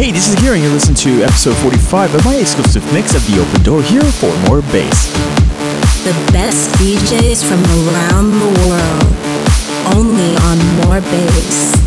Hey, this is here, and you're listening to episode 45 of my exclusive mix of The Open Door here for more bass. The best DJs from around the world, only on More Bass.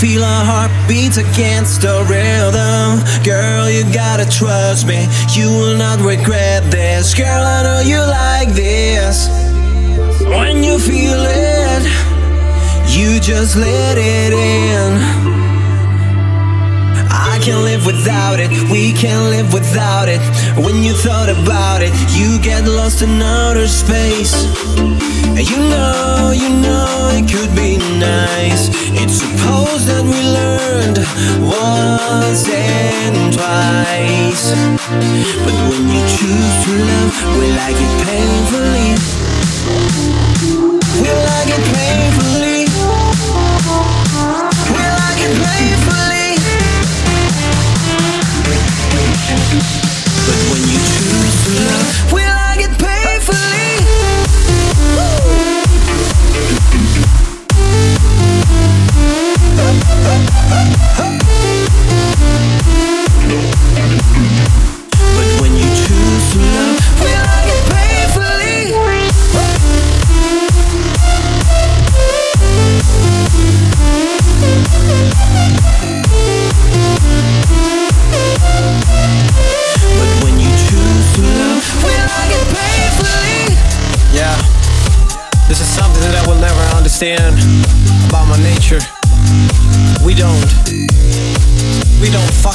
Feel a heartbeat against the rhythm. Girl, you gotta trust me, you will not regret this. Girl, I know you like this. When you feel it, you just let it in. I can't live without it, we can't live without it. When you thought about it, you get lost in outer space. You know, you know it could be nice. It's supposed that we learned once and twice. But when you choose to love, we like it painfully. We like it painfully. We like it painfully. But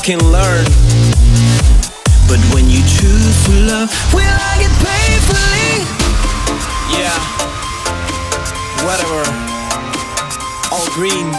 don't fucking learn. But when you choose to love, we like it painfully. Yeah, whatever. All green,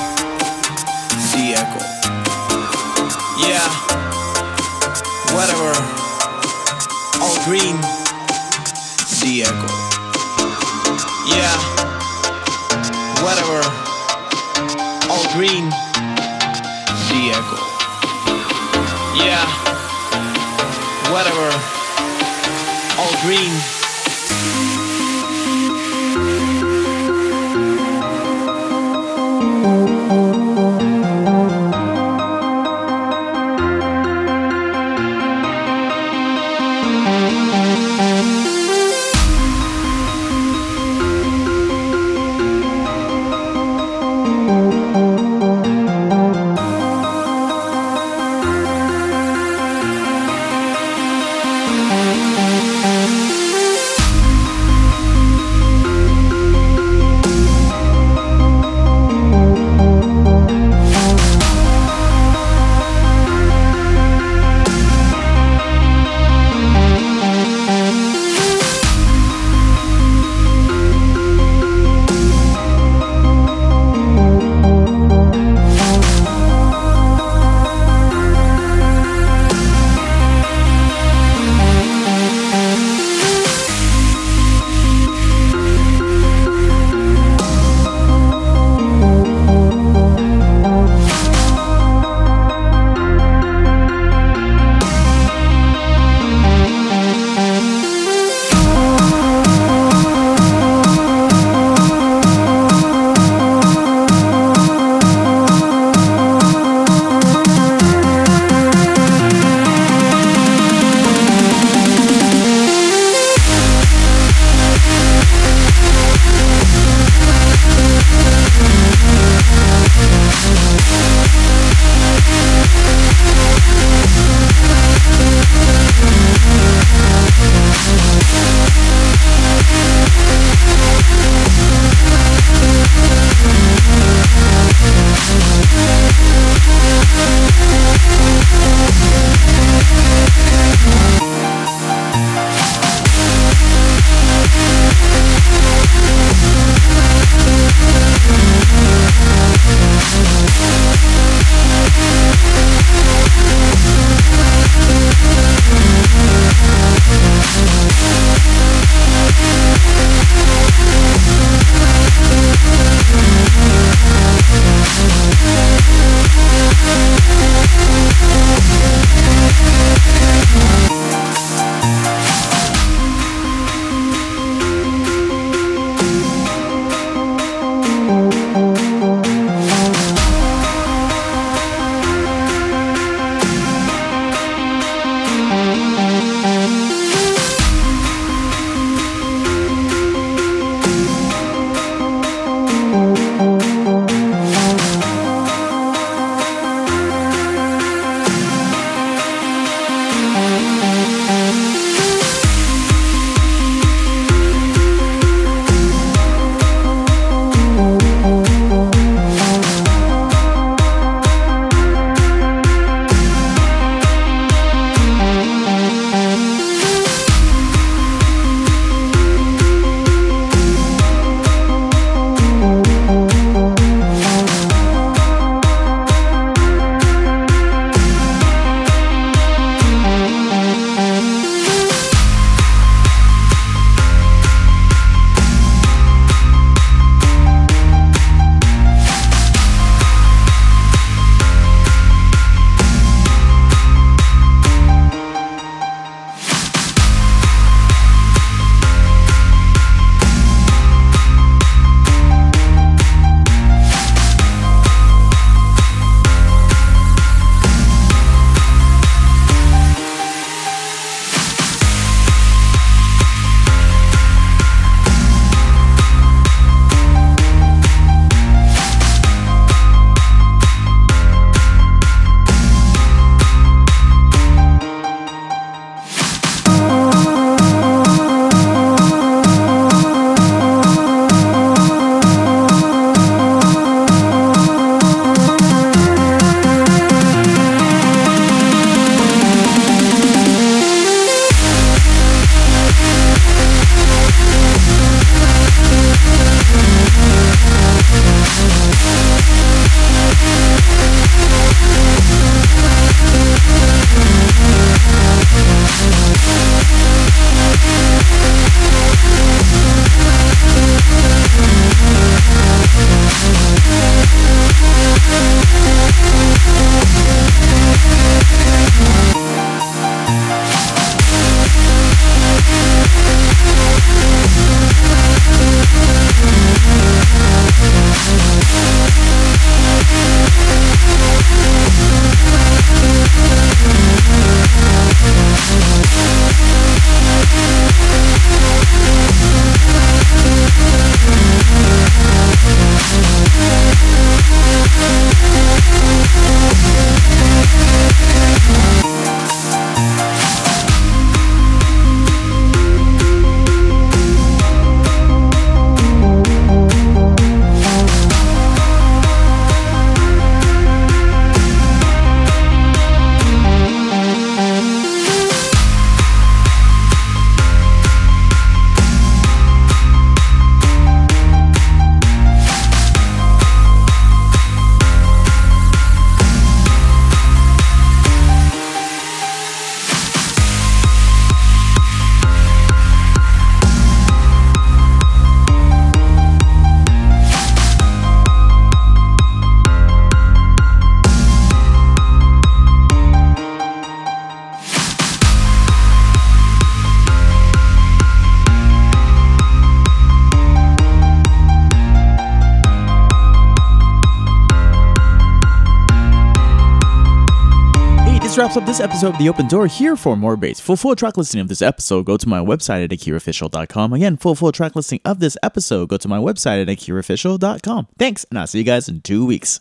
episode of The Open Door here for more bass. For full track listing of this episode, go to my website at akiraofficial.com. Again, full full track listing of this episode, go to my website at akiraofficial.com. Thanks, and I'll see you guys in two weeks.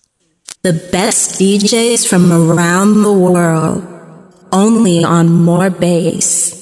The best DJs from around the world. Only on More Bass.